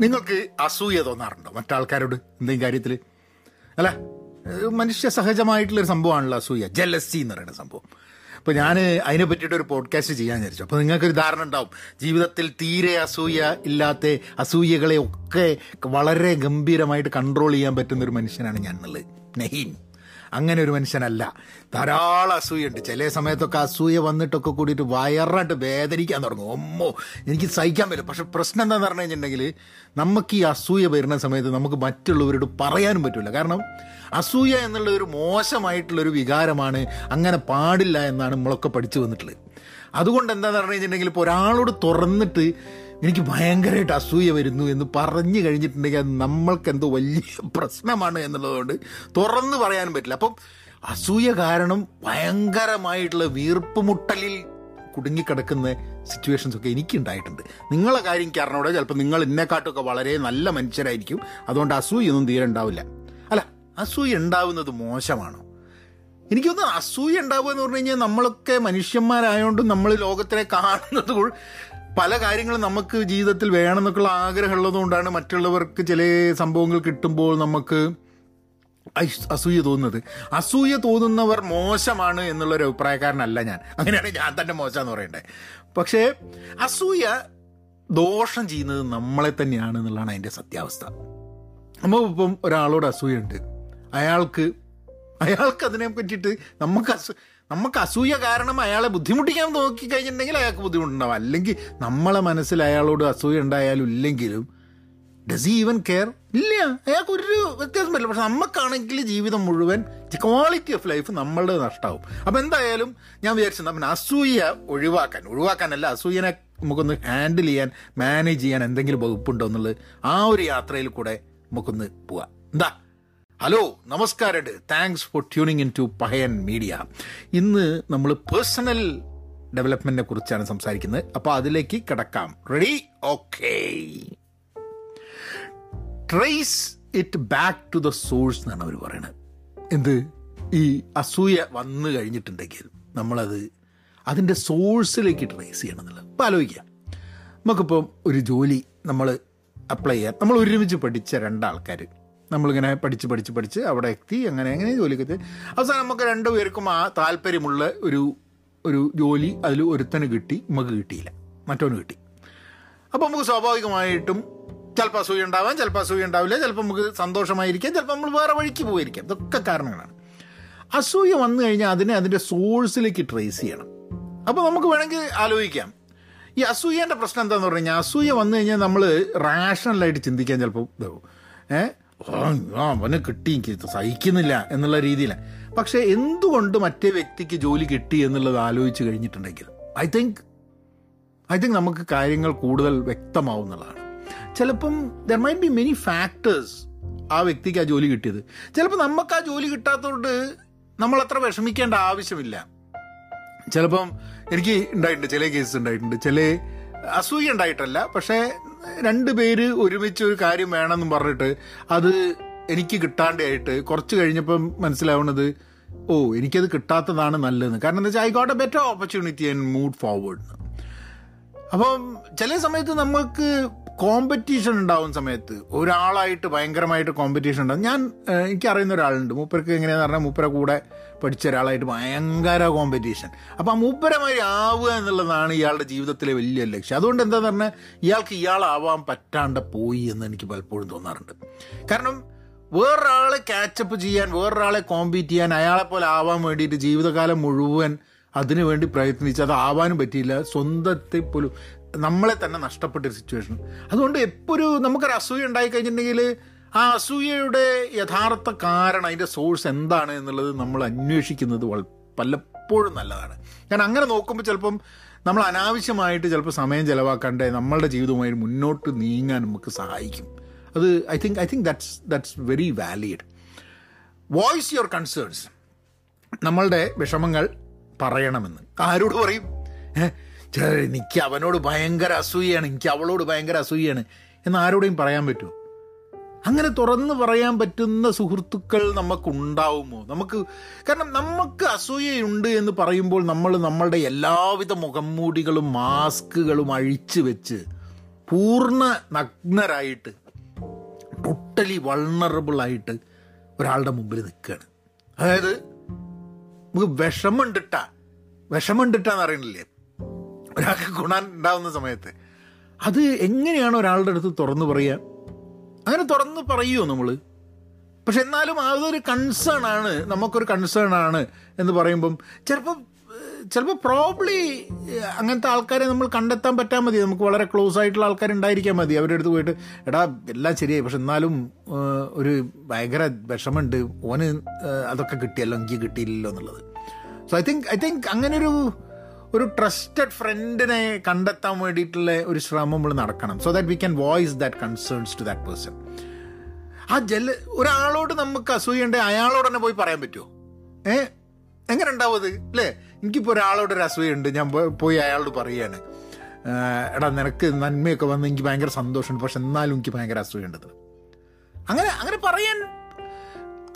നിങ്ങൾക്ക് അസൂയ തോന്നാറുണ്ടോ? മറ്റാൾക്കാരോട് എന്തെങ്കിലും കാര്യത്തിൽ അല്ല മനുഷ്യ സഹജമായിട്ടുള്ളൊരു സംഭവമാണല്ലോ അസൂയ. ജലസി എന്ന് പറയുന്ന സംഭവം. അപ്പോൾ ഞാൻ അതിനെ പറ്റിയിട്ട് ഒരു പോഡ്കാസ്റ്റ് ചെയ്യാൻ വിചാരിച്ചു. അപ്പോൾ നിങ്ങൾക്കൊരു ധാരണ ഉണ്ടാവും. ജീവിതത്തിൽ തീരെ അസൂയ ഇല്ലാത്ത അസൂയകളെ ഒക്കെ വളരെ ഗംഭീരമായിട്ട് കൺട്രോൾ ചെയ്യാൻ പറ്റുന്ന ഒരു മനുഷ്യനാണ് ഞാൻ എന്നുള്ളത് നഹീം അങ്ങനെ ഒരു മനുഷ്യനല്ല. ധാരാളം അസൂയുണ്ട്. ചില സമയത്തൊക്കെ അസൂയ വന്നിട്ടൊക്കെ കൂടിയിട്ട് വയറായിട്ട് വേദനിക്കാൻ തുടങ്ങും. ഒമ്മോ എനിക്ക് സഹിക്കാൻ പറ്റും പക്ഷെ പ്രശ്നം എന്താണെന്ന് പറഞ്ഞു കഴിഞ്ഞിട്ടുണ്ടെങ്കിൽ നമുക്ക് ഈ അസൂയ വരുന്ന സമയത്ത് നമുക്ക് മറ്റുള്ളവരോട് പറയാനും പറ്റില്ല കാരണം അസൂയ എന്നുള്ള ഒരു മോശമായിട്ടുള്ളൊരു വികാരമാണ്. അങ്ങനെ പാടില്ല എന്നാണ് നമ്മളൊക്കെ പഠിച്ചു വന്നിട്ടുള്ളത്. അതുകൊണ്ട് എന്താണെന്ന് പറഞ്ഞു കഴിഞ്ഞിട്ടുണ്ടെങ്കിൽ ഇപ്പോൾ ഒരാളോട് തുറന്നിട്ട് എനിക്ക് ഭയങ്കരമായിട്ട് അസൂയ വരുന്നു എന്ന് പറഞ്ഞു കഴിഞ്ഞിട്ടുണ്ടെങ്കിൽ അത് നമ്മൾക്ക് എന്തോ വലിയ പ്രശ്നമാണ് എന്നുള്ളതുകൊണ്ട് തുറന്ന് പറയാനും പറ്റില്ല. അപ്പം അസൂയ കാരണം ഭയങ്കരമായിട്ടുള്ള വീർപ്പ് വീർപ്പുമുട്ടലിൽ കുടുങ്ങിക്കിടക്കുന്ന സിറ്റുവേഷൻസ് ഒക്കെ എനിക്ക് ഉണ്ടായിട്ടുണ്ട് നിങ്ങളെ കാര്യം എനിക്ക് അറിഞ്ഞൂടെ. ചിലപ്പോൾ നിങ്ങൾ എന്നെക്കാട്ടൊക്കെ വളരെ നല്ല മനുഷ്യരായിരിക്കും. അതുകൊണ്ട് അസൂയൊന്നും തീരെ ഉണ്ടാവില്ല. അല്ല അസൂയ ഉണ്ടാവുന്നത് മോശമാണോ? എനിക്കൊന്ന് അസൂയ ഉണ്ടാവുക എന്ന് പറഞ്ഞു കഴിഞ്ഞാൽ നമ്മളൊക്കെ മനുഷ്യന്മാരായതുകൊണ്ട് നമ്മൾ ലോകത്തിനെ കാണുന്നത് പല കാര്യങ്ങളും നമുക്ക് ജീവിതത്തിൽ വേണമെന്നൊക്കെയുള്ള ആഗ്രഹം ഉള്ളതുകൊണ്ടാണ് മറ്റുള്ളവർക്ക് ചില സംഭവങ്ങൾ കിട്ടുമ്പോൾ നമുക്ക് അസൂയ തോന്നുന്നത്. അസൂയ തോന്നുന്നവർ മോശമാണ് എന്നുള്ളൊരു അഭിപ്രായക്കാരനല്ല ഞാൻ. അങ്ങനെയാണ് ഞാൻ തന്നെ മോശം എന്ന് പറയണ്ടേ. പക്ഷേ അസൂയ ദോഷം ചെയ്യുന്നത് നമ്മളെ തന്നെയാണ് എന്നുള്ളതാണ് അതിന്റെ സത്യാവസ്ഥ. നമ്മളിപ്പം ഒരാളോട് അസൂയ ഉണ്ട് അയാൾക്ക് അയാൾക്ക് അതിനെ പറ്റിയിട്ട് നമുക്ക് അസൂ നമുക്ക് അസൂയ കാരണം അയാളെ ബുദ്ധിമുട്ടിക്കാൻ നോക്കിക്കഴിഞ്ഞിട്ടുണ്ടെങ്കിൽ അയാൾക്ക് ബുദ്ധിമുട്ടുണ്ടാവും. അല്ലെങ്കിൽ നമ്മളെ മനസ്സിൽ അയാളോട് അസൂയ ഉണ്ടായാലും ഇല്ലെങ്കിലും ഡസ് ഈവൻ കെയർ ഇല്ല. അയാൾക്ക് ഒരു വ്യത്യാസം പറ്റില്ല പക്ഷെ നമുക്കാണെങ്കിൽ ജീവിതം മുഴുവൻ ക്വാളിറ്റി ഓഫ് ലൈഫ് നമ്മളുടെ നഷ്ടമാവും അപ്പം എന്തായാലും ഞാൻ വിചാരിച്ചു അപ്പം അസൂയ ഒഴിവാക്കാൻ ഒഴിവാക്കാനല്ല അസൂയനെ നമുക്കൊന്ന് ഹാൻഡിൽ ചെയ്യാൻ മാനേജ് ചെയ്യാൻ എന്തെങ്കിലും വകുപ്പുണ്ടോ എന്നുള്ളത് ആ ഒരു യാത്രയിൽ കൂടെ നമുക്കൊന്ന് പോവാം. എന്താ? ഹലോ നമസ്കാരം thanks for tuning in to Pahayan media ഇന്ന് നമ്മൾ പേഴ്സണൽ ഡെവലപ്മെന്റിനെ കുറിച്ചാണ് സംസാരിക്കുന്നത്. അപ്പോൾ അതിലേക്ക് കിടക്കാം. Ready okay trace it back to the source എന്നാണ് അവർ പറയുന്നത് എന്ത്? ഈ അസൂയ വന്നു കഴിഞ്ഞിട്ടുണ്ടെങ്കിൽ നമ്മളത് അതിന്റെ സോഴ്സിലേക്ക് ട്രേസ് ചെയ്യണം എന്നുള്ളത്. അപ്പോൾ ആലോചിക്കാം. നമുക്കിപ്പം ഒരു ജോലി നമ്മൾ അപ്ലൈ ചെയ്യാൻ നമ്മൾ ഒരുമിച്ച് പഠിച്ച രണ്ടാൾക്കാർ നമ്മളിങ്ങനെ പഠിച്ച് പഠിച്ച് പഠിച്ച് അവിടെ എത്തി അങ്ങനെ അങ്ങനെ ജോലിക്ക് എത്തി. അവസാനം നമുക്ക് രണ്ടുപേർക്കും ആ താല്പര്യമുള്ള ഒരു ഒരു ജോലി അതിൽ ഒരുത്തന് കിട്ടി നമുക്ക് കിട്ടിയില്ല. മറ്റവന് കിട്ടി. അപ്പോൾ നമുക്ക് സ്വാഭാവികമായിട്ടും ചിലപ്പോൾ അസൂയ ഉണ്ടാവാം ചിലപ്പോൾ അസൂയ ഉണ്ടാവില്ല ചിലപ്പോൾ നമുക്ക് സന്തോഷമായിരിക്കാം ചിലപ്പോൾ നമ്മൾ വേറെ വഴിക്ക് പോയിരിക്കാം. ഇതൊക്കെ കാരണങ്ങളാണ്. അസൂയ വന്നു കഴിഞ്ഞാൽ അതിനെ അതിന്റെ സോഴ്സിലേക്ക് ട്രേസ് ചെയ്യണം. അപ്പോൾ നമുക്ക് വേണമെങ്കിൽ ആലോചിക്കാം. ഈ അസൂയേന്റെ പ്രശ്നം എന്താണെന്ന് പറഞ്ഞു കഴിഞ്ഞാൽ അസൂയ വന്നു കഴിഞ്ഞാൽ നമ്മൾ റാഷണലായിട്ട് ചിന്തിക്കാൻ ചിലപ്പോൾ ഇതാവും. ഏ? ഓ, ആ, അവന് കിട്ടി എനിക്ക്. സഹിക്കുന്നില്ല എന്നുള്ള രീതിയിലാണ് പക്ഷേ എന്തുകൊണ്ട് മറ്റേ വ്യക്തിക്ക് ജോലി കിട്ടി എന്നുള്ളത് ആലോചിച്ച് കഴിഞ്ഞിട്ടുണ്ടെങ്കിൽ ഐ തിങ്ക് ഐ തിങ്ക് നമുക്ക് കാര്യങ്ങൾ കൂടുതൽ വ്യക്തമാവുന്നതാണ്. ചിലപ്പം there might be many factors ആ വ്യക്തിക്ക് ആ ജോലി കിട്ടിയത്. ചിലപ്പോൾ നമുക്ക് ആ ജോലി കിട്ടാത്തതുകൊണ്ട് നമ്മൾ അത്ര വിഷമിക്കേണ്ട ആവശ്യമില്ല. ചിലപ്പം എനിക്ക് ഉണ്ടായിട്ടുണ്ട് ചില കേസസ് ഉണ്ടായിട്ടുണ്ട്. ചില അസൂയ ഉണ്ടായിട്ടല്ല. പക്ഷേ രണ്ട് പേര് ഒരുമിച്ച് ഒരു കാര്യം വേണമെന്ന് പറഞ്ഞിട്ട് അത് എനിക്ക് കിട്ടാണ്ടായിട്ട് കുറച്ച് കഴിഞ്ഞപ്പം മനസ്സിലാവുന്നത് ഓ എനിക്കത് കിട്ടാത്തതാണ് നല്ലതെന്ന്. കാരണം എന്താ വെച്ചാൽ I got a better opportunity and move forward അപ്പം ചില സമയത്ത് നമുക്ക് കോമ്പറ്റീഷൻ ഉണ്ടാവുന്ന സമയത്ത്. ഒരാളായിട്ട് ഭയങ്കരമായിട്ട് കോമ്പറ്റീഷൻ ഉണ്ടാവും. ഞാൻ എനിക്ക് എനിക്കറിയുന്ന ഒരാളുണ്ട്. മൂപ്പർക്ക് എങ്ങനെയാന്ന് പറഞ്ഞാൽ മൂപ്പരെ കൂടെ പഠിച്ച ഒരാളായിട്ട് ഭയങ്കര കോമ്പറ്റീഷൻ അപ്പം ആ മൂപ്പരമായി ആവുക എന്നുള്ളതാണ് ഇയാളുടെ ജീവിതത്തിലെ വലിയ ലക്ഷ്യം. അതുകൊണ്ട് എന്താന്ന് പറഞ്ഞാൽ ഇയാൾക്ക് ഇയാളാവാൻ പറ്റാണ്ട് പോയി എന്ന് എനിക്ക് പലപ്പോഴും തോന്നാറുണ്ട്. കാരണം വേറൊരാളെ ക്യാച്ചപ്പ് ചെയ്യാൻ വേറൊരാളെ കോമ്പീറ്റ് ചെയ്യാൻ അയാളെ പോലെ ആവാൻ വേണ്ടിയിട്ട് ജീവിതകാലം മുഴുവൻ അതിനു വേണ്ടി പ്രയത്നിച്ച് അത് ആവാനും പറ്റിയില്ല. സ്വന്തത്തെ പോലും നമ്മളെ തന്നെ നഷ്ടപ്പെട്ടൊരു സിറ്റുവേഷൻ അതുകൊണ്ട് എപ്പോഴും നമുക്കൊരു അസൂയ ഉണ്ടായി കഴിഞ്ഞിട്ടുണ്ടെങ്കിൽ ആ അസൂയയുടെ യഥാർത്ഥ കാരണം അതിന്റെ സോഴ്സ് എന്താണ് എന്നുള്ളത് നമ്മൾ അന്വേഷിക്കുന്നത് പലപ്പോഴും നല്ലതാണ്. കാരണം അങ്ങനെ നോക്കുമ്പോൾ ചിലപ്പം നമ്മൾ അനാവശ്യമായിട്ട് ചിലപ്പോൾ സമയം ചിലവാക്കാണ്ട് നമ്മളുടെ ജീവിതവുമായി മുന്നോട്ട് നീങ്ങാൻ നമുക്ക് സഹായിക്കും. അത് I think I think that's that's very valid voice your concerns നമ്മളുടെ വിഷമങ്ങൾ പറയണമെന്ന്. ആരോട് പറയും? എനിക്ക് അവനോട് ഭയങ്കര അസൂയാണ് എനിക്ക് അവളോട് ഭയങ്കര അസൂയാണ് എന്ന് ആരോടെയും പറയാൻ പറ്റുമോ? അങ്ങനെ തുറന്ന് പറയാൻ പറ്റുന്ന സുഹൃത്തുക്കൾ നമുക്കുണ്ടാവുമോ? നമുക്ക് കാരണം നമുക്ക് അസൂയയുണ്ട് എന്ന് പറയുമ്പോൾ നമ്മൾ നമ്മളുടെ എല്ലാവിധ മുഖംമൂടികളും മാസ്കുകളും അഴിച്ചു വെച്ച് പൂർണ നഗ്നരായിട്ട് ടോട്ടലി വൾണറബിളായിട്ട് ഒരാളുടെ മുമ്പിൽ നിൽക്കുകയാണ്. അതായത് നമുക്ക് വിഷമമുണ്ടിട്ട വിഷമമുണ്ടിട്ടാന്ന് അറിയണില്ലേ ഒരാൾക്ക് ഗുണം ഉണ്ടാവുന്ന സമയത്ത്. അത് എങ്ങനെയാണ് ഒരാളുടെ അടുത്ത് തുറന്നു പറയുക അങ്ങനെ തുറന്ന് പറയുമോ നമ്മൾ പക്ഷെ എന്നാലും അതൊരു കൺസേൺ ആണ് നമുക്കൊരു കൺസേൺ ആണ് എന്ന് പറയുമ്പം ചിലപ്പോൾ ചിലപ്പോൾ പ്രോബ്ലി അങ്ങനത്തെ ആൾക്കാരെ നമ്മൾ കണ്ടെത്താൻ പറ്റാൻ മതി. നമുക്ക് വളരെ ക്ലോസ് ആയിട്ടുള്ള ആൾക്കാരുണ്ടായിരിക്കാൻ മതി. അവരുടെ അടുത്ത് പോയിട്ട് എടാ എല്ലാം ശരിയായി. പക്ഷെ എന്നാലും ഒരു ഭയങ്കര വിഷമമുണ്ട്. ഓന് അതൊക്കെ കിട്ടിയല്ലോ എനിക്ക് കിട്ടിയില്ലല്ലോ എന്നുള്ളത്. So I think I think അങ്ങനെ ഒരു ട്രസ്റ്റഡ് ഫ്രണ്ടിനെ കണ്ടെത്താൻ വേണ്ടിയിട്ടുള്ള ഒരു ശ്രമം നമ്മൾ നടക്കണം. So that we can voice that concerns to that person ആ ജല ഒരാളോട് നമുക്ക് അസൂയുണ്ട് അയാളോട് തന്നെ പോയി പറയാൻ പറ്റുമോ ഏ? എങ്ങനെ ഉണ്ടാവും അത്? അല്ലേ? എനിക്കിപ്പോൾ ഒരാളോട് ഒരു അസൂയുണ്ട് ഞാൻ പോയി അയാളോട് പറയാണ്. എടാ നിനക്ക് നന്മയൊക്കെ വന്ന് എനിക്ക് ഭയങ്കര സന്തോഷമുണ്ട് പക്ഷെ എന്നാലും എനിക്ക് ഭയങ്കര അസൂയുണ്ടത് അങ്ങനെ അങ്ങനെ പറയാൻ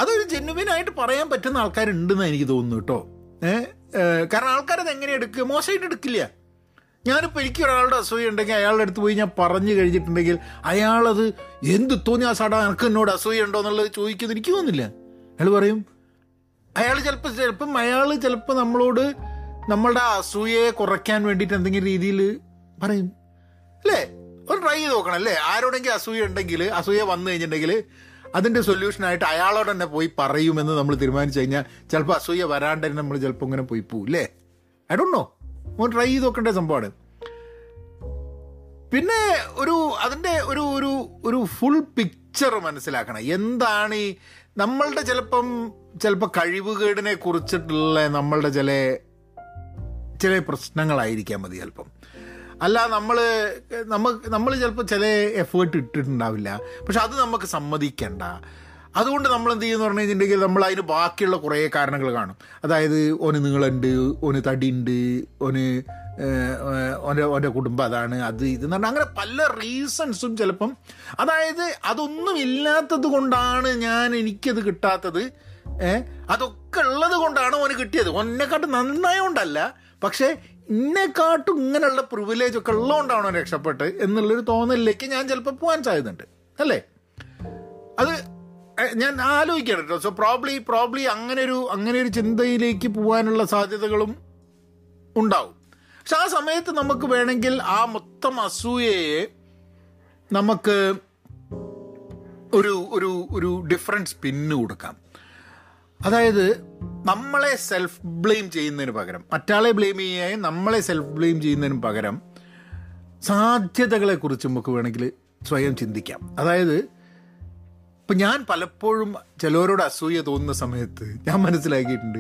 അതൊരു ജെന്യുവിനായിട്ട് പറയാൻ പറ്റുന്ന ആൾക്കാരുണ്ടെന്ന് എനിക്ക് തോന്നുന്നു കേട്ടോ. ഏഹ് കാരണം ആൾക്കാരത് എങ്ങനെ എടുക്കുക മോശമായിട്ട് എടുക്കില്ല. ഞാനിപ്പോൾ എനിക്ക് ഒരാളുടെ അസൂയ ഉണ്ടെങ്കിൽ അയാളുടെ അടുത്ത് പോയി ഞാൻ പറഞ്ഞു കഴിഞ്ഞിട്ടുണ്ടെങ്കിൽ അയാളത് എന്ത് തോന്നി ആ സാടാ എനിക്ക് എന്നോട് അസൂയ ഉണ്ടോ എന്നുള്ളത് ചോദിക്കുന്നത് എനിക്ക് തോന്നുന്നില്ല അയാൾ പറയും അയാൾ ചിലപ്പോൾ ചിലപ്പം അയാൾ ചിലപ്പോൾ നമ്മളോട് നമ്മളുടെ അസൂയയെ കുറയ്ക്കാൻ വേണ്ടിയിട്ട് എന്തെങ്കിലും രീതിയിൽ പറയും. അല്ലേ? ഒരു ട്രൈ ചെയ്ത് നോക്കണം അല്ലേ? ആരോടെങ്കിലും അസൂയ ഉണ്ടെങ്കിൽ അസൂയ വന്നു കഴിഞ്ഞിട്ടുണ്ടെങ്കിൽ അതിന്റെ സൊല്യൂഷനായിട്ട് അയാളോട് തന്നെ പോയി പറയുമെന്ന് നമ്മൾ തീരുമാനിച്ചു കഴിഞ്ഞാൽ ചിലപ്പോൾ അസൂയ വരാണ്ട് തന്നെ നമ്മൾ ചിലപ്പോൾ ഇങ്ങനെ പോയി പോവും അല്ലേ ഐ ഡോണ്ട് നോ ഒന്ന് ട്രൈ ചെയ്ത് നോക്കേണ്ട സംഭവമാണ്. പിന്നെ ഒരു അതിന്റെ ഒരു ഒരു ഒരു ഫുൾ പിക്ചർ മനസ്സിലാക്കണം. എന്താണ് ഈ നമ്മളുടെ ചിലപ്പം ചിലപ്പോൾ കഴിവുകേടിനെ കുറിച്ചിട്ടുള്ള നമ്മളുടെ ചില ചില പ്രശ്നങ്ങളായിരിക്കാം മതി ചിലപ്പം. അല്ല നമ്മൾ നമുക്ക് നമ്മൾ ചിലപ്പോൾ ചില എഫേർട്ട് ഇട്ടിട്ടുണ്ടാവില്ല. പക്ഷെ അത് നമുക്ക് സമ്മതിക്കണ്ട. അതുകൊണ്ട് നമ്മൾ എന്ത് ചെയ്യുന്ന പറഞ്ഞു കഴിഞ്ഞിട്ടുണ്ടെങ്കിൽ നമ്മൾ അതിന് ബാക്കിയുള്ള കുറേ കാരണങ്ങൾ കാണും. അതായത് ഓന് നീളുണ്ട് ഓന് തടിയുണ്ട് ഏഹ്, ഓന്റെ ഓന്റെ കുടുംബം അതാണ് അത് ഇത് എന്ന് പറഞ്ഞാൽ അങ്ങനെ പല റീസൺസും ചിലപ്പം. അതായത് അതൊന്നും ഇല്ലാത്തത് കൊണ്ടാണ് ഞാൻ എനിക്കത് കിട്ടാത്തത്. അതൊക്കെ ഉള്ളത് കൊണ്ടാണ് ഓന് കിട്ടിയത്. ഒന്നെക്കാട്ട് നന്നായോണ്ടല്ല. പക്ഷേ ഇന്നെക്കാട്ടും ഇങ്ങനെയുള്ള പ്രിവിലേജ് ഒക്കെ ഉള്ളതുകൊണ്ടാണ് രക്ഷപ്പെട്ട് എന്നുള്ളൊരു തോന്നലിലേക്ക് ഞാൻ ചിലപ്പോൾ പോകാൻ സാധ്യതയുണ്ട്. അല്ലേ? അത് ഞാൻ ആലോചിക്കണം കേട്ടോ. സോ പ്രോബ്ലി പ്രോബ്ലി അങ്ങനെ ഒരു അങ്ങനെ ഒരു ചിന്തയിലേക്ക് പോകാനുള്ള സാധ്യതകളും ഉണ്ടാവും. പക്ഷെ ആ സമയത്ത് നമുക്ക് വേണമെങ്കിൽ ആ മൊത്തം അസൂയയെ നമുക്ക് ഒരു ഒരു ഒരു ഡിഫറന്റ് സ്പിന്ന് കൊടുക്കാം. അതായത് നമ്മളെ സെൽഫ് ബ്ലെയിം ചെയ്യുന്നതിന് പകരം മറ്റാളെ ബ്ലെയിം ചെയ്യാൻ നമ്മളെ സെൽഫ് ബ്ലെയിം ചെയ്യുന്നതിന് പകരം സാധ്യതകളെക്കുറിച്ച് നമുക്ക് വേണമെങ്കിൽ സ്വയം ചിന്തിക്കാം. അതായത് ഇപ്പം ഞാൻ പലപ്പോഴും ചിലവരോട് അസൂയ തോന്നുന്ന സമയത്ത് ഞാൻ മനസ്സിലാക്കിയിട്ടുണ്ട്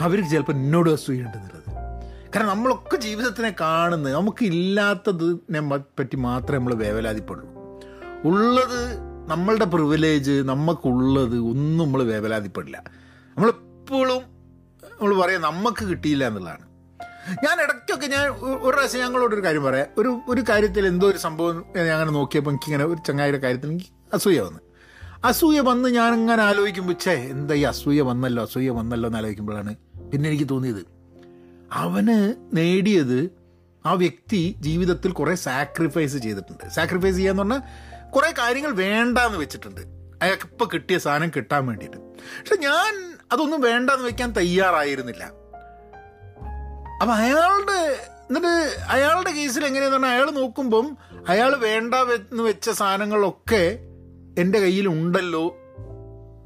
അവർക്ക് ചിലപ്പോൾ എന്നോട് അസൂയ ഉണ്ടെന്നുള്ളത് കാരണം നമ്മളൊക്കെ ജീവിതത്തിനെ കാണുന്നത് നമുക്ക് ഇല്ലാത്തതിനെ പറ്റി മാത്രമേ നമ്മൾ വേവലാതിപ്പെടുള്ളൂ. ഉള്ളത് നമ്മളുടെ പ്രിവിലേജ് നമുക്കുള്ളത് ഒന്നും നമ്മൾ വേവലാതിപ്പെടില്ല. നമ്മളെപ്പോഴും നമ്മൾ പറയാം നമുക്ക് കിട്ടിയില്ല എന്നുള്ളതാണ്. ഞാൻ ഇടയ്ക്കൊക്കെ ഞാൻ ഒരു പ്രാവശ്യം ഞങ്ങളോടൊരു കാര്യം പറയാം. ഒരു ഒരു കാര്യത്തിൽ എന്തോ ഒരു സംഭവം ഞാൻ അങ്ങനെ നോക്കിയപ്പോൾ എനിക്ക് ഇങ്ങനെ ഒരു ചങ്ങായിയുടെ കാര്യത്തിൽ എനിക്ക് അസൂയ വന്നു. അസൂയ വന്ന് ഞാൻ അങ്ങനെ ആലോചിക്കുമ്പോൾ ഛേ എന്താ ഈ അസൂയ വന്നല്ലോ അസൂയ വന്നല്ലോ എന്ന് ആലോചിക്കുമ്പോഴാണ് പിന്നെ എനിക്ക് തോന്നിയത്. അവന് നേടിയത് ആ വ്യക്തി ജീവിതത്തിൽ കുറേ സാക്രിഫൈസ് ചെയ്തിട്ടുണ്ട്. സാക്രിഫൈസ് ചെയ്യാന്ന് പറഞ്ഞാൽ കുറെ കാര്യങ്ങൾ വേണ്ടാന്ന് വെച്ചിട്ടുണ്ട്. അയാൾക്ക് ഇപ്പോൾ കിട്ടിയ സാധനം കിട്ടാൻ വേണ്ടിയിട്ട്. പക്ഷെ ഞാൻ അതൊന്നും വേണ്ടാന്ന് വെക്കാൻ തയ്യാറായിരുന്നില്ല. അപ്പം അയാളുടെ എന്നിട്ട് അയാളുടെ കേസിൽ എങ്ങനെയാന്ന് പറഞ്ഞാൽ അയാൾ നോക്കുമ്പം അയാൾ വേണ്ട എന്ന് വെച്ച സാധനങ്ങളൊക്കെ എന്റെ കയ്യിൽ ഉണ്ടല്ലോ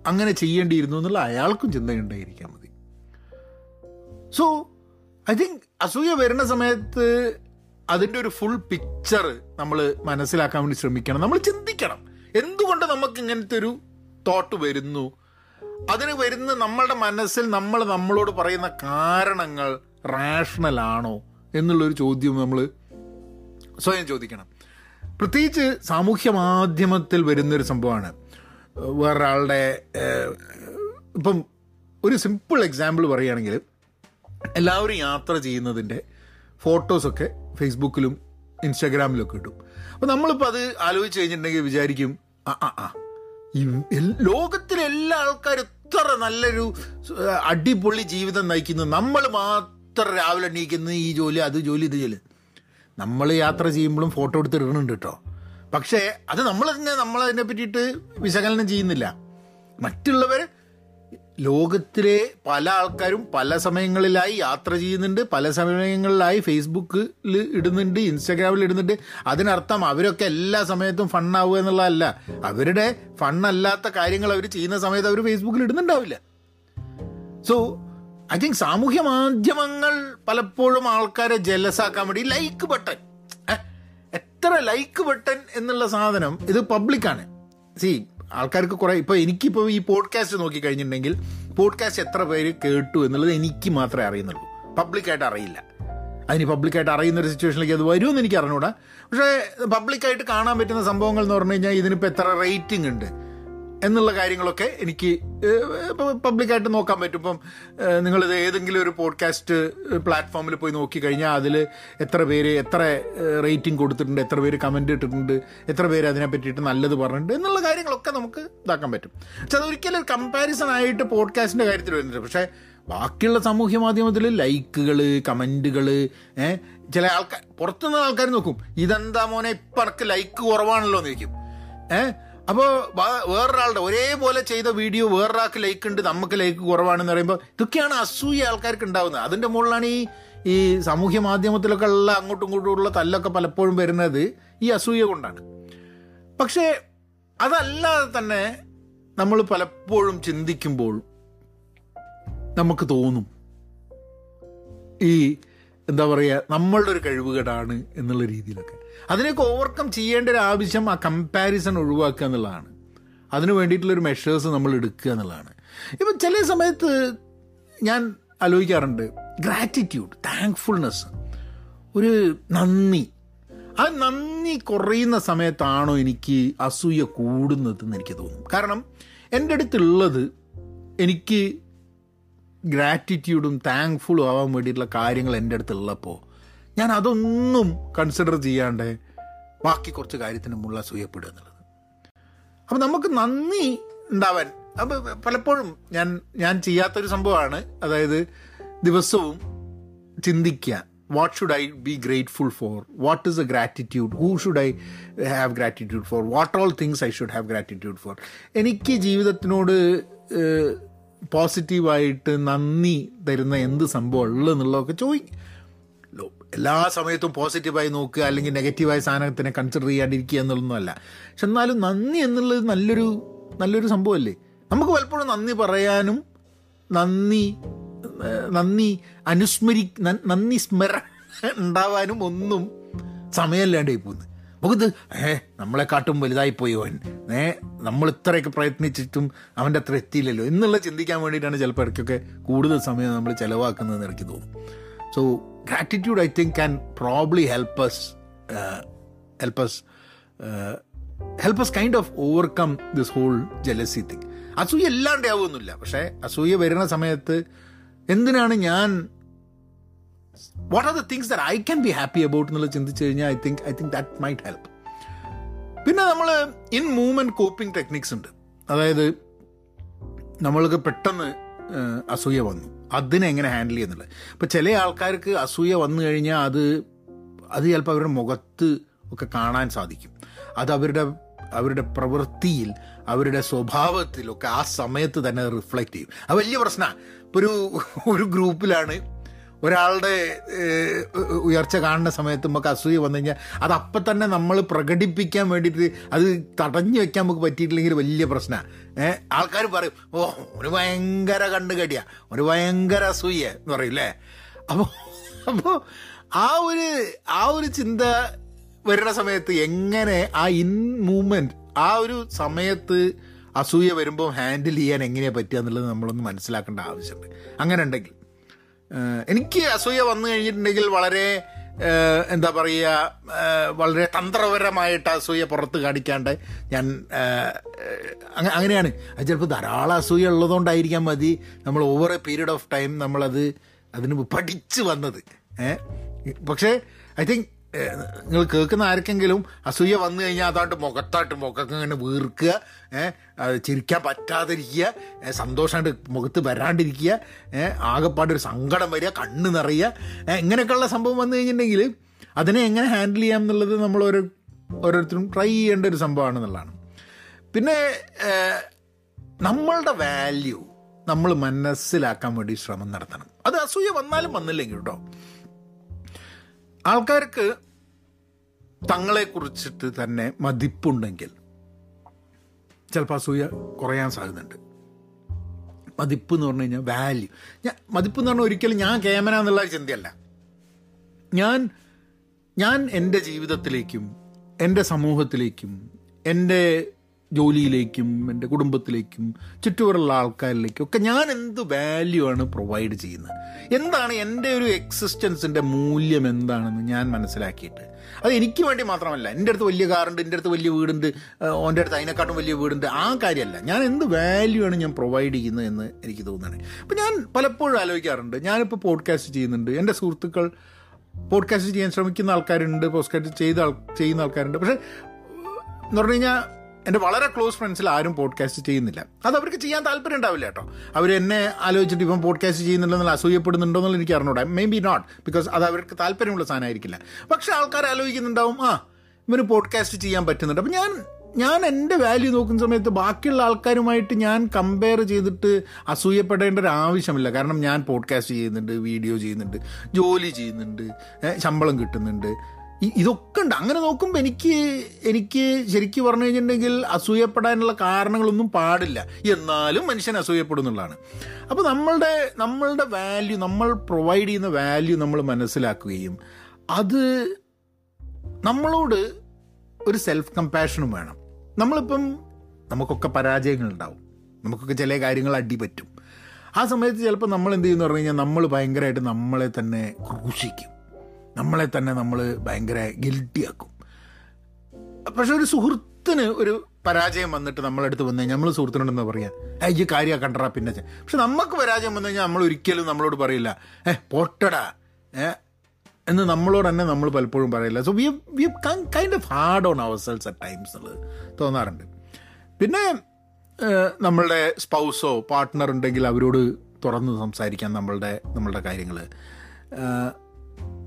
അങ്ങനെ ചെയ്യേണ്ടിയിരുന്നു എന്നുള്ള അയാൾക്കും ചിന്തയുണ്ടായിരിക്കാൻ മതി. സോ ഐ തിങ്ക് അസൂയ വരുന്ന സമയത്ത് അതിന്റെ ഒരു ഫുൾ പിക്ചർ നമ്മൾ മനസ്സിലാക്കാൻ വേണ്ടി ശ്രമിക്കണം. നമ്മൾ ചിന്തിക്കണം. എന്തുകൊണ്ട് നമുക്ക് ഇങ്ങനത്തെ ഒരു തോട്ട് വരുന്നു? അതിന് വരുന്ന നമ്മളുടെ മനസ്സിൽ നമ്മൾ നമ്മളോട് പറയുന്ന കാരണങ്ങൾ റാഷണൽ ആണോ എന്നുള്ളൊരു ചോദ്യം നമ്മൾ സ്വയം ചോദിക്കണം. പ്രത്യേകിച്ച് സാമൂഹ്യ മാധ്യമത്തിൽ വരുന്നൊരു സംഭവമാണ്. വേറൊരാളുടെ ഇപ്പം ഒരു സിമ്പിൾ എക്സാമ്പിൾ പറയുകയാണെങ്കിൽ എല്ലാവരും യാത്ര ചെയ്യുന്നതിന്റെ ഫോട്ടോസൊക്കെ ഫേസ്ബുക്കിലും ഇൻസ്റ്റാഗ്രാമിലും ഒക്കെ ഇടും. അപ്പോൾ നമ്മളിപ്പോൾ അത് ആലോചിച്ച് കഴിഞ്ഞിട്ടുണ്ടെങ്കിൽ വിചാരിക്കും ആ ആ ആ. ലോകത്തിലെ എല്ലാ ആൾക്കാരും ഇത്ര നല്ലൊരു അടിപൊളി ജീവിതം നയിക്കുന്നു. നമ്മൾ മാത്രം രാവിലെ എണീക്കുന്നു ഈ ജോലി അത് ജോലി ഇത് ജോലി. നമ്മൾ യാത്ര ചെയ്യുമ്പോഴും ഫോട്ടോ എടുത്ത് ഇടുന്നുണ്ട് കേട്ടോ. പക്ഷേ അത് നമ്മൾ തന്നെ നമ്മളതിനെ പറ്റിയിട്ട് വിശകലനം ചെയ്യുന്നില്ല. മറ്റുള്ളവർ ലോകത്തിലെ പല ആൾക്കാരും പല സമയങ്ങളിലായി യാത്ര ചെയ്യുന്നുണ്ട് പല സമയങ്ങളിലായി ഫേസ്ബുക്കിൽ ഇടുന്നുണ്ട് ഇൻസ്റ്റാഗ്രാമിൽ ഇടുന്നുണ്ട്. അതിനർത്ഥം അവരൊക്കെ എല്ലാ സമയത്തും ഫണ്ണാവുക എന്നുള്ളതല്ല. അവരുടെ ഫണ്ണല്ലാത്ത കാര്യങ്ങൾ അവർ ചെയ്യുന്ന സമയത്ത് അവർ ഫേസ്ബുക്കിൽ ഇടുന്നുണ്ടാവില്ല. സോ ഐ തിങ്ക് സാമൂഹ്യ മാധ്യമങ്ങൾ പലപ്പോഴും ആൾക്കാരെ ജലസാക്കാൻ വേണ്ടി ലൈക്ക് ബട്ടൺ എത്ര ലൈക്ക് ബട്ടൺ എന്നുള്ള സാധനം ഇത് പബ്ലിക്കാണ് സി ആൾക്കാർക്ക് കുറേ ഇപ്പോൾ എനിക്കിപ്പോൾ ഈ പോഡ്കാസ്റ്റ് നോക്കി കഴിഞ്ഞിട്ടുണ്ടെങ്കിൽ പോഡ്കാസ്റ്റ് എത്ര പേര് കേട്ടു എന്നുള്ളത് എനിക്ക് മാത്രമേ അറിയുന്നുള്ളൂ. പബ്ലിക്കായിട്ട് അറിയില്ല. അതിന് പബ്ലിക്കായിട്ട് അറിയുന്ന ഒരു സിറ്റുവേഷനിലേക്ക് അത് വരുമെന്ന് എനിക്ക് അറിഞ്ഞൂടാ. പക്ഷേ പബ്ലിക്കായിട്ട് കാണാൻ പറ്റുന്ന സംഭവങ്ങൾ എന്ന് പറഞ്ഞു കഴിഞ്ഞാൽ ഇതിനിപ്പോൾ എത്ര റേറ്റിംഗ് ഉണ്ട്? എന്നുള്ള കാര്യങ്ങളൊക്കെ എനിക്ക് പബ്ലിക്കായിട്ട് നോക്കാൻ പറ്റും. ഇപ്പം നിങ്ങളിത് ഏതെങ്കിലും ഒരു പോഡ്കാസ്റ്റ് പ്ലാറ്റ്ഫോമിൽ പോയി നോക്കിക്കഴിഞ്ഞാൽ അതിൽ എത്ര പേര് എത്ര റേറ്റിംഗ് കൊടുത്തിട്ടുണ്ട് എത്ര പേര് കമന്റ് ഇട്ടിട്ടുണ്ട് എത്ര പേര് അതിനെ പറ്റിയിട്ട് നല്ലത് പറഞ്ഞിട്ടുണ്ട് എന്നുള്ള കാര്യങ്ങളൊക്കെ നമുക്ക് ഇതാക്കാൻ പറ്റും. പക്ഷെ അതൊരിക്കലും കമ്പാരിസൺ ആയിട്ട് പോഡ്കാസ്റ്റിന്റെ കാര്യത്തിൽ വരുന്നുണ്ട് പക്ഷേ ബാക്കിയുള്ള സാമൂഹ്യ മാധ്യമത്തിൽ ലൈക്കുകൾ കമന്റുകൾ ചില ആൾക്കാർ പുറത്തുനിന്ന് ആൾക്കാർ നോക്കും ഇതെന്താ മോനെ ഇപ്പം ലൈക്ക് കുറവാണല്ലോ എന്ന് ചോദിക്കും. ഏഹ് അപ്പോൾ വേറൊരാളുടെ ഒരേപോലെ ചെയ്ത വീഡിയോ വേറൊരാൾക്ക് ലൈക്ക് ഉണ്ട് നമുക്ക് ലൈക്ക് കുറവാണെന്ന് പറയുമ്പോൾ ഇതൊക്കെയാണ് അസൂയ ആൾക്കാർക്ക് ഉണ്ടാവുന്നത്. അതിന്റെ മുകളിലാണ് ഈ ഈ സാമൂഹ്യ മാധ്യമത്തിലൊക്കെ ഉള്ള അങ്ങോട്ടും ഇങ്ങോട്ടും ഉള്ള തല്ലൊക്കെ പലപ്പോഴും വരുന്നത് ഈ അസൂയ കൊണ്ടാണ്. പക്ഷേ അതല്ലാതെ തന്നെ നമ്മൾ പലപ്പോഴും ചിന്തിക്കുമ്പോൾ നമുക്ക് തോന്നും ഈ എന്താ പറയുക നമ്മളുടെ ഒരു കഴിവുകേടാണ് എന്നുള്ള രീതിയിലൊക്കെ. അതിനൊക്കെ ഓവർകം ചെയ്യേണ്ട ഒരു ആവശ്യം ആ കമ്പാരിസൺ ഒഴിവാക്കുക എന്നുള്ളതാണ്. അതിന് വേണ്ടിയിട്ടുള്ളൊരു മെഷേഴ്സ് നമ്മൾ എടുക്കുക എന്നുള്ളതാണ്. ഇപ്പം ചില സമയത്ത് ഞാൻ ആലോചിക്കാറുണ്ട് ഗ്രാറ്റിറ്റ്യൂഡ് താങ്ക്ഫുൾനെസ് ഒരു നന്ദി. ആ നന്ദി കുറയുന്ന സമയത്താണോ എനിക്ക് അസൂയ കൂടുന്നതെന്ന് എനിക്ക് തോന്നും കാരണം എന്റെ അടുത്തുള്ളത് എനിക്ക് ഗ്രാറ്റിറ്റ്യൂഡും താങ്ക്ഫുള്ളും ആവാൻ വേണ്ടിയിട്ടുള്ള കാര്യങ്ങൾ എന്റെ അടുത്തുള്ളപ്പോൾ ഞാൻ അതൊന്നും കൺസിഡർ ചെയ്യാണ്ട് ബാക്കി കുറച്ച് കാര്യത്തിന് മുള്ള സൂയപ്പെടുക എന്നുള്ളത്. അപ്പം നമുക്ക് നന്ദി ഉണ്ടാവാൻ. അപ്പം പലപ്പോഴും ഞാൻ ഞാൻ ചെയ്യാത്തൊരു സംഭവമാണ്. അതായത് ദിവസവും ചിന്തിക്കുക what should I be grateful for what is a gratitude who should I have gratitude for what all things I should have gratitude for എനിക്ക് ജീവിതത്തിനോട് പോസിറ്റീവായിട്ട് നന്ദി തരുന്ന എന്ത് സംഭവം ഉള്ളതെന്നുള്ളതൊക്കെ ചോദിക്കും എല്ലാ സമയത്തും പോസിറ്റീവായി നോക്കുക അല്ലെങ്കിൽ നെഗറ്റീവായ സാധനത്തിനെ കൺസിഡർ ചെയ്യാണ്ടിരിക്കുക എന്നുള്ളതൊന്നുമല്ല പക്ഷെ എന്നാലും നന്ദി എന്നുള്ളത് നല്ലൊരു നല്ലൊരു സംഭവമല്ലേ? നമുക്ക് പലപ്പോഴും നന്ദി പറയാനും നന്ദി നന്ദി അനുസ്മരി നന്ദി സ്മര ഉണ്ടാവാനും ഒന്നും സമയമില്ലാണ്ടായി പോകുന്നത് നമുക്കിത് ഏ നമ്മളെ കാട്ടും വലുതായി പോയി അവൻ. ഏ നമ്മൾ ഇത്രയൊക്കെ പ്രയത്നിച്ചിട്ടും അവന്റെ അത്ര എത്തിയില്ലല്ലോ. എന്നുള്ള ചിന്തിക്കാൻ വേണ്ടിയിട്ടാണ് ചിലപ്പോൾ ഇടയ്ക്കൊക്കെ കൂടുതൽ സമയം നമ്മൾ ചിലവാക്കുന്നതെന്ന് എനിക്ക് തോന്നും. So gratitude I think can probably help help us uh, help us kind of overcome this whole jealousy thing. അസൂയ എല്ലാണ്ട് ആവുമൊന്നുമില്ല. പക്ഷേ അസൂയ വരുന്ന സമയത്ത് എന്തിനാണ് ഞാൻ what are the things that I can be happy about എന്നുള്ളത് ചിന്തിച്ചു കഴിഞ്ഞാൽ I think I think that might help പിന്നെ നമ്മൾ ഇൻ മൂവ്മെന്റ് കോപ്പിംഗ് ടെക്നിക്സ് ഉണ്ട്. അതായത് നമ്മൾക്ക് പെട്ടെന്ന് അസൂയ വന്നു. അതിനെ എങ്ങനെ ഹാൻഡിൽ ചെയ്യുന്നുള്ളത് ഇപ്പം ചില ആൾക്കാർക്ക് അസൂയ വന്നു കഴിഞ്ഞാൽ അത് അത് ചിലപ്പോൾ അവരുടെ മുഖത്ത് ഒക്കെ കാണാൻ സാധിക്കും. അത് അവരുടെ അവരുടെ പ്രവൃത്തിയിൽ അവരുടെ സ്വഭാവത്തിലൊക്കെ ആ സമയത്ത് തന്നെ റിഫ്ലക്റ്റ് ചെയ്യും. അത് വലിയ പ്രശ്നമാണ് ഇപ്പോൾ ഒരു ഒരു ഗ്രൂപ്പിലാണ് ഒരാളുടെ ഉയർച്ച കാണുന്ന സമയത്ത് നമുക്ക് അസൂയ വന്നു കഴിഞ്ഞാൽ അത് അപ്പം തന്നെ നമ്മൾ പ്രകടിപ്പിക്കാൻ വേണ്ടിയിട്ട് അത് തടഞ്ഞു വെക്കാൻ നമുക്ക് പറ്റിയിട്ടില്ലെങ്കിൽ വലിയ പ്രശ്നമാണ് ഏഹ് ആൾക്കാർ പറയും ഓ ഒരു ഭയങ്കര കണ്ണുകടിയാ ഒരു ഭയങ്കര അസൂയ എന്ന് പറയും അല്ലേ അപ്പോൾ അപ്പോൾ ആ ഒരു ആ ഒരു ചിന്ത വരുന്ന സമയത്ത് എങ്ങനെ ആ ഇൻ മൂവ്മെന്റ് ആ ഒരു സമയത്ത് അസൂയ വരുമ്പോൾ ഹാൻഡിൽ ചെയ്യാൻ എങ്ങനെയാണ് പറ്റുക എന്നുള്ളത് നമ്മളൊന്ന് മനസ്സിലാക്കേണ്ട ആവശ്യമുണ്ട്. അങ്ങനെ ഉണ്ടെങ്കിൽ. എനിക്ക് അസൂയ വന്നു കഴിഞ്ഞിട്ടുണ്ടെങ്കിൽ വളരെ എന്താ പറയുക വളരെ തന്ത്രപരമായിട്ട് അസൂയ പുറത്ത് കാണിക്കാണ്ട് ഞാൻ അങ്ങ- അങ്ങനെയാണ്. അത് ചിലപ്പോൾ ധാരാളം അസൂയ ഉള്ളതുകൊണ്ടായിരിക്കാം മതി നമ്മൾ over a period of time നമ്മളത് അതിന് പഠിച്ചു വന്നത്. പക്ഷേ ഐ തിങ്ക് നിങ്ങൾ കേൾക്കുന്ന ആർക്കെങ്കിലും അസൂയ വന്നു കഴിഞ്ഞാൽ അതാണ്ട് മുഖത്തായിട്ട് മുഖമൊക്കെ ഇങ്ങനെ വീർക്കുക ഏഹ് ചിരിക്കാൻ പറ്റാതിരിക്കുക സന്തോഷമായിട്ട് മുഖത്ത് വരാണ്ടിരിക്കുക ഏഹ് ആകെപ്പാട് ഒരു സങ്കടം വരിക കണ്ണ് നിറയുക ഇങ്ങനെയൊക്കെയുള്ള സംഭവം വന്നു കഴിഞ്ഞിട്ടുണ്ടെങ്കിൽ അതിനെ എങ്ങനെ ഹാൻഡിൽ ചെയ്യാം എന്നുള്ളത് നമ്മൾ ഓരോ ഓരോരുത്തരും ട്രൈ ചെയ്യേണ്ട ഒരു സംഭവമാണ് സംഭവമാണെന്നുള്ളതാണ് പിന്നെ നമ്മളുടെ വാല്യൂ നമ്മൾ മനസ്സിലാക്കാൻ വേണ്ടി ശ്രമം നടത്തണം. അത് അസൂയ വന്നാലും വന്നില്ലെങ്കിൽ കേട്ടോ. ആൾക്കാർക്ക് തങ്ങളെ കുറിച്ചിട്ട് തന്നെ മതിപ്പുണ്ടെങ്കിൽ ചിലപ്പോൾ അസൂയ കുറയാൻ സാധ്യതയുണ്ട്. മതിപ്പ് എന്ന് പറഞ്ഞു കഴിഞ്ഞാൽ വാല്യൂ ഞാൻ മതിപ്പ് എന്ന് പറഞ്ഞാൽ ഒരിക്കലും ഞാൻ കേമന എന്നുള്ള ചിന്തയല്ല. ഞാൻ ഞാൻ എന്റെ ജീവിതത്തിലേക്കും എന്റെ സമൂഹത്തിലേക്കും എന്റെ ജോലിയിലേക്കും എന്റെ കുടുംബത്തിലേക്കും ചുറ്റുപാടുള്ള ആൾക്കാരിലേക്കും ഒക്കെ ഞാൻ എന്ത് വാല്യൂ ആണ് പ്രൊവൈഡ് ചെയ്യുന്നത്? എന്താണ് എന്റെ ഒരു എക്സിസ്റ്റൻസിന്റെ മൂല്യം എന്താണെന്ന് ഞാൻ മനസ്സിലാക്കിയിട്ട്? അത് എനിക്ക് വേണ്ടി മാത്രമല്ല എന്റെ അടുത്ത് വലിയ കാറുണ്ട് എന്റെ അടുത്ത് വലിയ വീടുണ്ട് ഓന്റെ അടുത്ത് അതിനെക്കാട്ടും വലിയ വീടുണ്ട് ആ കാര്യമല്ല. ഞാൻ എന്ത് വാല്യൂ ആണ് ഞാൻ പ്രൊവൈഡ് ചെയ്യുന്നത് എന്ന് എനിക്ക് തോന്നുന്നത്. അപ്പം ഞാൻ പലപ്പോഴും ആലോചിക്കാറുണ്ട് ഞാനിപ്പോൾ പോഡ്കാസ്റ്റ് ചെയ്യുന്നുണ്ട് എന്റെ സുഹൃത്തുക്കൾ പോഡ്കാസ്റ്റ് ചെയ്യാൻ ശ്രമിക്കുന്ന ആൾക്കാരുണ്ട് പോഡ്കാസ്റ്റ് ചെയ്ത ചെയ്യുന്ന ആൾക്കാരുണ്ട്. പക്ഷേ എന്ന് പറഞ്ഞു കഴിഞ്ഞാൽ എന്റെ വളരെ ക്ലോസ് ഫ്രണ്ട്സിൽ ആരും പോഡ്കാസ്റ്റ് ചെയ്യുന്നില്ല. അത് അവർക്ക് ചെയ്യാൻ താല്പര്യം ഉണ്ടാവില്ല കേട്ടോ. അവർ എന്നെ ആലോചിച്ചിട്ട് ഇപ്പം പോഡ്കാസ്റ്റ് ചെയ്യുന്നുണ്ടെന്നുള്ള അസൂയപ്പെടുന്നുണ്ടോ എന്നുള്ള എനിക്ക് അറിഞ്ഞൂടാ. മേ ബി നോട്ട് ബിക്കോസ് അത് അവർക്ക് താല്പര്യമുള്ള സാധനമായിരിക്കില്ല. പക്ഷേ ആൾക്കാർ ആലോചിക്കുന്നുണ്ടാവും ആ ഇവന് പോഡ്കാസ്റ്റ് ചെയ്യാൻ പറ്റുന്നുണ്ട്. അപ്പം ഞാൻ ഞാൻ എന്റെ വാല്യൂ നോക്കുന്ന സമയത്ത് ബാക്കിയുള്ള ആൾക്കാരുമായിട്ട് ഞാൻ കമ്പയർ ചെയ്തിട്ട് അസൂയപ്പെടേണ്ട ഒരു ആവശ്യമില്ല. കാരണം ഞാൻ പോഡ്കാസ്റ്റ് ചെയ്യുന്നുണ്ട് വീഡിയോ ചെയ്യുന്നുണ്ട് ജോലി ചെയ്യുന്നുണ്ട് ശമ്പളം കിട്ടുന്നുണ്ട് ഇതൊക്കെ ഉണ്ട്. അങ്ങനെ നോക്കുമ്പോൾ എനിക്ക് എനിക്ക് ശരിക്കും പറഞ്ഞു കഴിഞ്ഞിട്ടുണ്ടെങ്കിൽ അസൂയപ്പെടാനുള്ള കാരണങ്ങളൊന്നും പാടില്ല. എന്നാലും മനുഷ്യൻ അസൂയപ്പെടുന്നുള്ളതാണ് അപ്പോൾ നമ്മളുടെ നമ്മളുടെ വാല്യൂ നമ്മൾ പ്രൊവൈഡ് ചെയ്യുന്ന വാല്യൂ നമ്മൾ മനസ്സിലാക്കുകയും അത് നമ്മളോട് ഒരു സെൽഫ് കമ്പാഷനും വേണം. നമ്മളിപ്പം നമുക്കൊക്കെ പരാജയങ്ങൾ ഉണ്ടാവും നമുക്കൊക്കെ ചില കാര്യങ്ങൾ അടി പറ്റും. ആ സമയത്ത് ചിലപ്പോൾ നമ്മൾ എന്ത് ചെയ്യുന്നു? പറഞ്ഞു കഴിഞ്ഞാൽ നമ്മൾ ഭയങ്കരമായിട്ട് നമ്മളെ തന്നെ ക്രൂശിക്കും. നമ്മളെ തന്നെ നമ്മൾ ഭയങ്കര ഗിൽട്ടിയാക്കും പക്ഷെ ഒരു സുഹൃത്തിന് ഒരു പരാജയം വന്നിട്ട് നമ്മളടുത്ത് വന്നു കഴിഞ്ഞാൽ നമ്മൾ സുഹൃത്തിനോടെന്ന് പറയാം ഈ കാര്യം കണ്ടറാ പിന്നെ പക്ഷെ നമുക്ക് പരാജയം വന്നു കഴിഞ്ഞാൽ നമ്മൾ ഒരിക്കലും നമ്മളോട് പറയില്ല ഏ പൊട്ടടാ ഏ എന്ന് നമ്മളോട് തന്നെ നമ്മൾ പലപ്പോഴും പറയില്ല. So we we kind of hard on ourselves at times എന്നുള്ളത് തോന്നാറുണ്ട്. പിന്നെ നമ്മളുടെ സ്പൗസോ പാർട്ട്ണർ ഉണ്ടെങ്കിൽ അവരോട് തുറന്ന് സംസാരിക്കാം നമ്മളുടെ നമ്മളുടെ കാര്യങ്ങൾ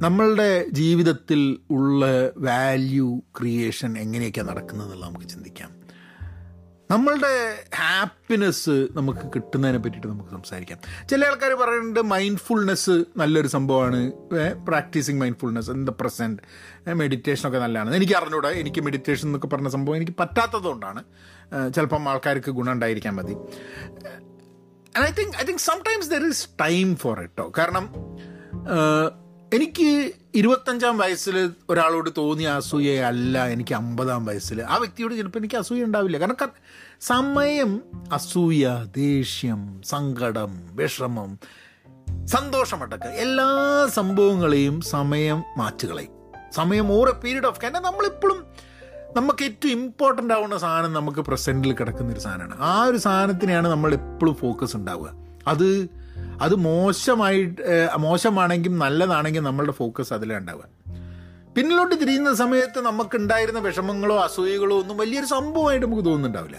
നമ്മളുടെ ജീവിതത്തിൽ ഉള്ള വാല്യൂ ക്രിയേഷൻ എങ്ങനെയൊക്കെയാണ് നടക്കുന്നതെന്നുള്ള നമുക്ക് ചിന്തിക്കാം. നമ്മളുടെ ഹാപ്പിനെസ് നമുക്ക് കിട്ടുന്നതിനെ പറ്റിയിട്ട് നമുക്ക് സംസാരിക്കാം. ചില ആൾക്കാർ പറയുന്നുണ്ട് മൈൻഡ്ഫുൾനെസ് നല്ലൊരു സംഭവമാണ്. Practising mindfulness in the present മെഡിറ്റേഷനൊക്കെ നല്ലതാണ്. എനിക്ക് അറിഞ്ഞൂടെ എനിക്ക് മെഡിറ്റേഷൻ എന്നൊക്കെ പറഞ്ഞ സംഭവം എനിക്ക് പറ്റാത്തതുകൊണ്ടാണ് ചിലപ്പം ആൾക്കാർക്ക് ഗുണം ഉണ്ടായിരിക്കാൻ മതി I think I think sometimes there is time for ഇട്ടോ കാരണം എനിക്ക് ഇരുപത്തഞ്ചാം വയസ്സിൽ ഒരാളോട് തോന്നിയ അസൂയയല്ല എനിക്ക് അമ്പതാം വയസ്സിൽ ആ വ്യക്തിയോട് ചിലപ്പോൾ എനിക്ക് അസൂയ ഉണ്ടാവില്ല. കാരണം സമയം അസൂയ ദേഷ്യം സങ്കടം വിഷമം സന്തോഷമടക്കം എല്ലാ സംഭവങ്ങളെയും സമയം മാറ്റുകളെയും സമയം ഓരോ പീരീഡ് ഓഫ് കാരണം നമ്മളിപ്പോഴും നമുക്ക് ഏറ്റവും ഇമ്പോർട്ടന്റ് ആവുന്ന സാധനം നമുക്ക് പ്രസന്റിൽ കിടക്കുന്ന ഒരു സാധനമാണ്. ആ ഒരു സാധനത്തിനെയാണ് നമ്മൾ എപ്പോഴും ഫോക്കസ് ഉണ്ടാവുക. അത് അത് മോശമായി മോശമാണെങ്കിൽ നല്ലതാണെങ്കിൽ നമ്മളുടെ ഫോക്കസ് അതിലുണ്ടാവുക പിന്നിലോട്ട് തിരിയുന്ന സമയത്ത് നമുക്കുണ്ടായിരുന്ന വിഷമങ്ങളോ അസൂയകളോ ഒന്നും വലിയൊരു സംഭവമായിട്ട് നമുക്ക് തോന്നുന്നുണ്ടാവില്ല.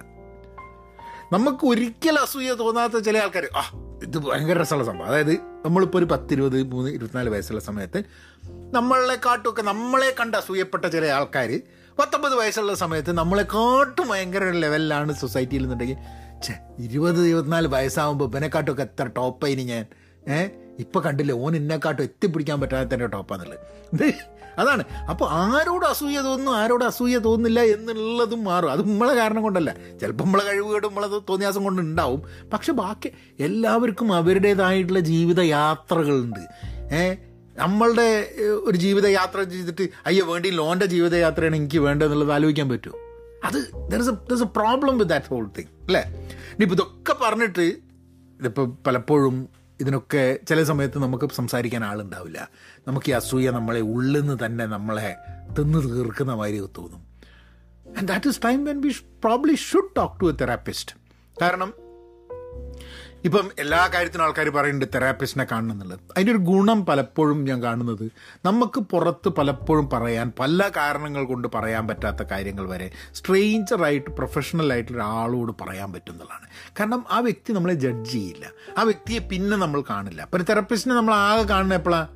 നമുക്ക് ഒരിക്കലും അസൂയ തോന്നാത്ത ചില ആൾക്കാർ ആ ഇത് ഭയങ്കര രസമുള്ള സംഭവം. അതായത് നമ്മളിപ്പോൾ ഒരു പത്തിരുപത് മൂന്ന് ഇരുപത്തിനാല് വയസ്സുള്ള സമയത്ത് നമ്മളെക്കാട്ടുമൊക്കെ നമ്മളെ കണ്ട് അസൂയപ്പെട്ട ചില ആൾക്കാർ പത്തൊമ്പത് വയസ്സുള്ള സമയത്ത് നമ്മളെക്കാട്ടും ഭയങ്കര ലെവലിലാണ് സൊസൈറ്റിയിൽ നിന്നുണ്ടെങ്കിൽ ഛേ ഇരുപത് ഇരുപത്തിനാല് വയസ്സാകുമ്പോൾ ഇവനെക്കാട്ടൊക്കെ എത്ര ടോപ്പായിനി ഞാൻ? ഏഹ് ഇപ്പം കണ്ടില്ലേ ഓൻ എന്നെക്കാട്ടും എത്തിപ്പിടിക്കാൻ പറ്റാതെ തന്നെ ടോപ്പാന്നുള്ളത്. അതാണ്. അപ്പോൾ ആരോട് അസൂയ തോന്നുന്നു ആരോട് അസൂയ തോന്നുന്നില്ല എന്നുള്ളതും മാറും. അത് നമ്മളെ കാരണം കൊണ്ടല്ല. ചിലപ്പോൾ നമ്മളെ കഴിവുകേടും നമ്മളെ തോന്നിയാസം കൊണ്ട് ഉണ്ടാവും. പക്ഷെ ബാക്കി എല്ലാവർക്കും അവരുടേതായിട്ടുള്ള ജീവിത യാത്രകളുണ്ട് ഏഹ് നമ്മളുടെ ഒരു ജീവിതയാത്ര ചെയ്തിട്ട് അയ്യോ വേണ്ടി ലോന്റെ ജീവിതയാത്രയാണ് എനിക്ക് വേണ്ടതെന്നുള്ളത് ആലോചിക്കാൻ പറ്റുമോ അത് there is there is a problem with that whole thing അല്ലേ? ഇനിയിപ്പോൾ ഇതൊക്കെ പറഞ്ഞിട്ട് ഇതിപ്പോൾ പലപ്പോഴും ഇതിനൊക്കെ ചില സമയത്ത് നമുക്ക് സംസാരിക്കാൻ ആളുണ്ടാവില്ല. നമുക്ക് ഈ അസൂയ നമ്മളെ ഉള്ളിൽ നിന്ന് തന്നെ നമ്മളെ തിന്ന് തീർക്കുന്ന മാതിരി തോന്നും. And that is time when we probably should talk to a therapist കാരണം ഇപ്പം എല്ലാ കാര്യത്തിനും ആൾക്കാർ പറയുന്നുണ്ട് തെറാപ്പിസ്റ്റിനെ കാണണം എന്നുള്ളത് അതിന്റെ ഒരു ഗുണം പലപ്പോഴും ഞാൻ കാണുന്നത്. നമുക്ക് പുറത്ത് പലപ്പോഴും പറയാൻ പല കാരണങ്ങൾ കൊണ്ട് പറയാൻ പറ്റാത്ത കാര്യങ്ങൾ വരെ സ്ട്രെയിഞ്ചറായിട്ട് പ്രൊഫഷണൽ ആയിട്ടുള്ള ഒരാളോട് പറയാൻ പറ്റുന്നതാണ്. കാരണം ആ വ്യക്തി നമ്മളെ ജഡ്ജ് ചെയ്യില്ല. ആ വ്യക്തിയെ പിന്നെ നമ്മൾ കാണില്ല. അപ്പം തെറാപ്പിസ്റ്റിനെ നമ്മൾ ആകെ കാണുന്ന എപ്പോഴാണ്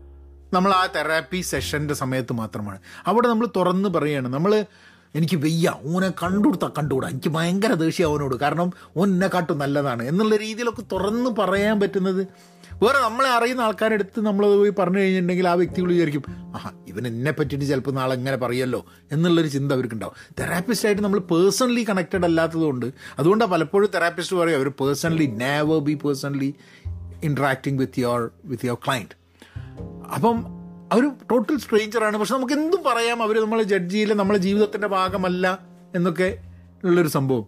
നമ്മൾ ആ തെറാപ്പി സെഷന്റെ സമയത്ത് മാത്രമാണ്. അവിടെ നമ്മൾ തുറന്ന് പറയുകയാണ് നമ്മൾ എനിക്ക് വെയ്യ. ഓനെ കണ്ടുകൊടുത്ത കണ്ടുകൂടാ. എനിക്ക് ഭയങ്കര ദേഷ്യം അവനോട് കാരണം ഓൻ എന്നെ കാട്ടും നല്ലതാണ്. എന്നുള്ള രീതിയിലൊക്കെ തുറന്ന് പറയാൻ പറ്റുന്നത്. വേറെ നമ്മളെ അറിയുന്ന ആൾക്കാരെടുത്ത് നമ്മൾ പോയി പറഞ്ഞു കഴിഞ്ഞിട്ടുണ്ടെങ്കിൽ ആ വ്യക്തികൾ വിചാരിക്കും ആ ഇവൻ എന്നെ പറ്റിയിട്ട് ചിലപ്പോൾ നാളെ എങ്ങനെ പറയുമല്ലോ എന്നുള്ളൊരു ചിന്ത അവർക്ക് ഉണ്ടാവും തെറാപ്പിസ്റ്റായിട്ട് നമ്മൾ പേഴ്സണലി കണക്റ്റഡ് അല്ലാത്തതുകൊണ്ട് അതുകൊണ്ടാണ് പലപ്പോഴും തെറാപ്പിസ്റ്റ് പറയും അവർ personally never be personally interacting with your with your client അപ്പം അവർ ടോട്ടൽ സ്ട്രേഞ്ചറാണ് പക്ഷെ നമുക്ക് എന്തും പറയാം. അവർ നമ്മളെ ജഡ്ജ് ചെയ്യില്ല. നമ്മളെ ജീവിതത്തിന്റെ ഭാഗമല്ല എന്നൊക്കെ ഉള്ളൊരു സംഭവം.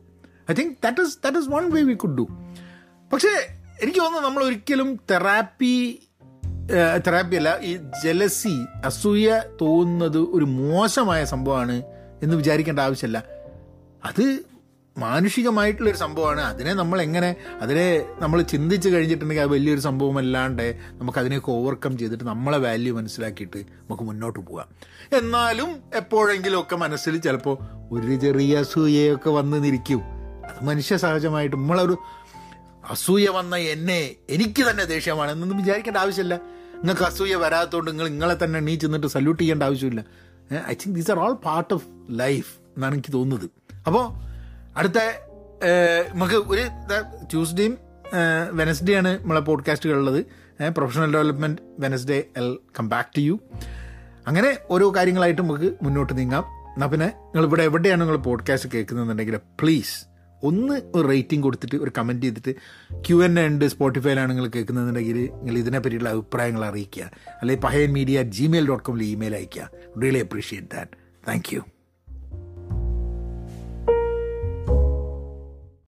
I think that is that is one way we could do പക്ഷേ എനിക്ക് തോന്നുന്നു നമ്മൾ ഒരിക്കലും തെറാപ്പി തെറാപ്പി അല്ല ഈ ജലസി അസൂയ തോന്നുന്നത് ഒരു മോശമായ സംഭവമാണ് എന്ന് വിചാരിക്കേണ്ട ആവശ്യമില്ല. അത് മാനുഷികമായിട്ടുള്ളൊരു സംഭവമാണ്. അതിനെ നമ്മൾ എങ്ങനെ അതിനെ നമ്മൾ ചിന്തിച്ച് കഴിഞ്ഞിട്ടുണ്ടെങ്കിൽ അത് വലിയൊരു സംഭവമല്ലാണ്ട് നമുക്ക് നമുക്കതിനെയൊക്കെ ഓവർകം ചെയ്തിട്ട് നമ്മളെ വാല്യൂ മനസ്സിലാക്കിയിട്ട് നമുക്ക് മുന്നോട്ട് പോകാം. എന്നാലും എപ്പോഴെങ്കിലുമൊക്കെ മനസ്സിൽ ചിലപ്പോൾ ഒരു ചെറിയ അസൂയയൊക്കെ വന്ന് നിൽക്കും അത് മനുഷ്യ സഹജമായിട്ട് നമ്മളൊരു അസൂയ വന്ന എന്നെ എനിക്ക് തന്നെ ദേഷ്യമാണ് എന്നൊന്നും വിചാരിക്കേണ്ട ആവശ്യമില്ല. നിങ്ങൾക്ക് അസൂയ വരാത്തതുകൊണ്ട് നിങ്ങൾ നിങ്ങളെ തന്നെ നീ ചെന്നിട്ട് സല്യൂട്ട് ചെയ്യേണ്ട ആവശ്യമില്ല. I think these are all part of life എന്നാണ് എനിക്ക് തോന്നുന്നത്. അപ്പോൾ അടുത്ത നമുക്ക് ഒരു ട്യൂസ്ഡേയും വെനസ്ഡേ ആണ് നമ്മളെ പോഡ്കാസ്റ്റുകളുള്ളത് professional development Wednesday I'll come back to you അങ്ങനെ ഓരോ കാര്യങ്ങളായിട്ട് നമുക്ക് മുന്നോട്ട് നീങ്ങാം. എന്നാൽ പിന്നെ നിങ്ങൾ ഇവിടെ എവിടെയാണ് നിങ്ങൾ പോഡ്കാസ്റ്റ് കേൾക്കുന്നതെന്നുണ്ടെങ്കിൽ പ്ലീസ് ഒന്ന് ഒരു റേറ്റിംഗ് കൊടുത്തിട്ട് ഒരു കമന്റ് ചെയ്തിട്ട് ക്യു എൻ ഉണ്ട് സ്പോട്ടിഫൈയിലാണ് നിങ്ങൾ കേൾക്കുന്നതെന്നുണ്ടെങ്കിൽ നിങ്ങൾ ഇതിനെ പറ്റിയുള്ള അഭിപ്രായങ്ങൾ അറിയിക്കുക. അല്ലെങ്കിൽ Pahayan media at Gmail dot കോമിൽ email അയയ്ക്കുക really appreciate that thank you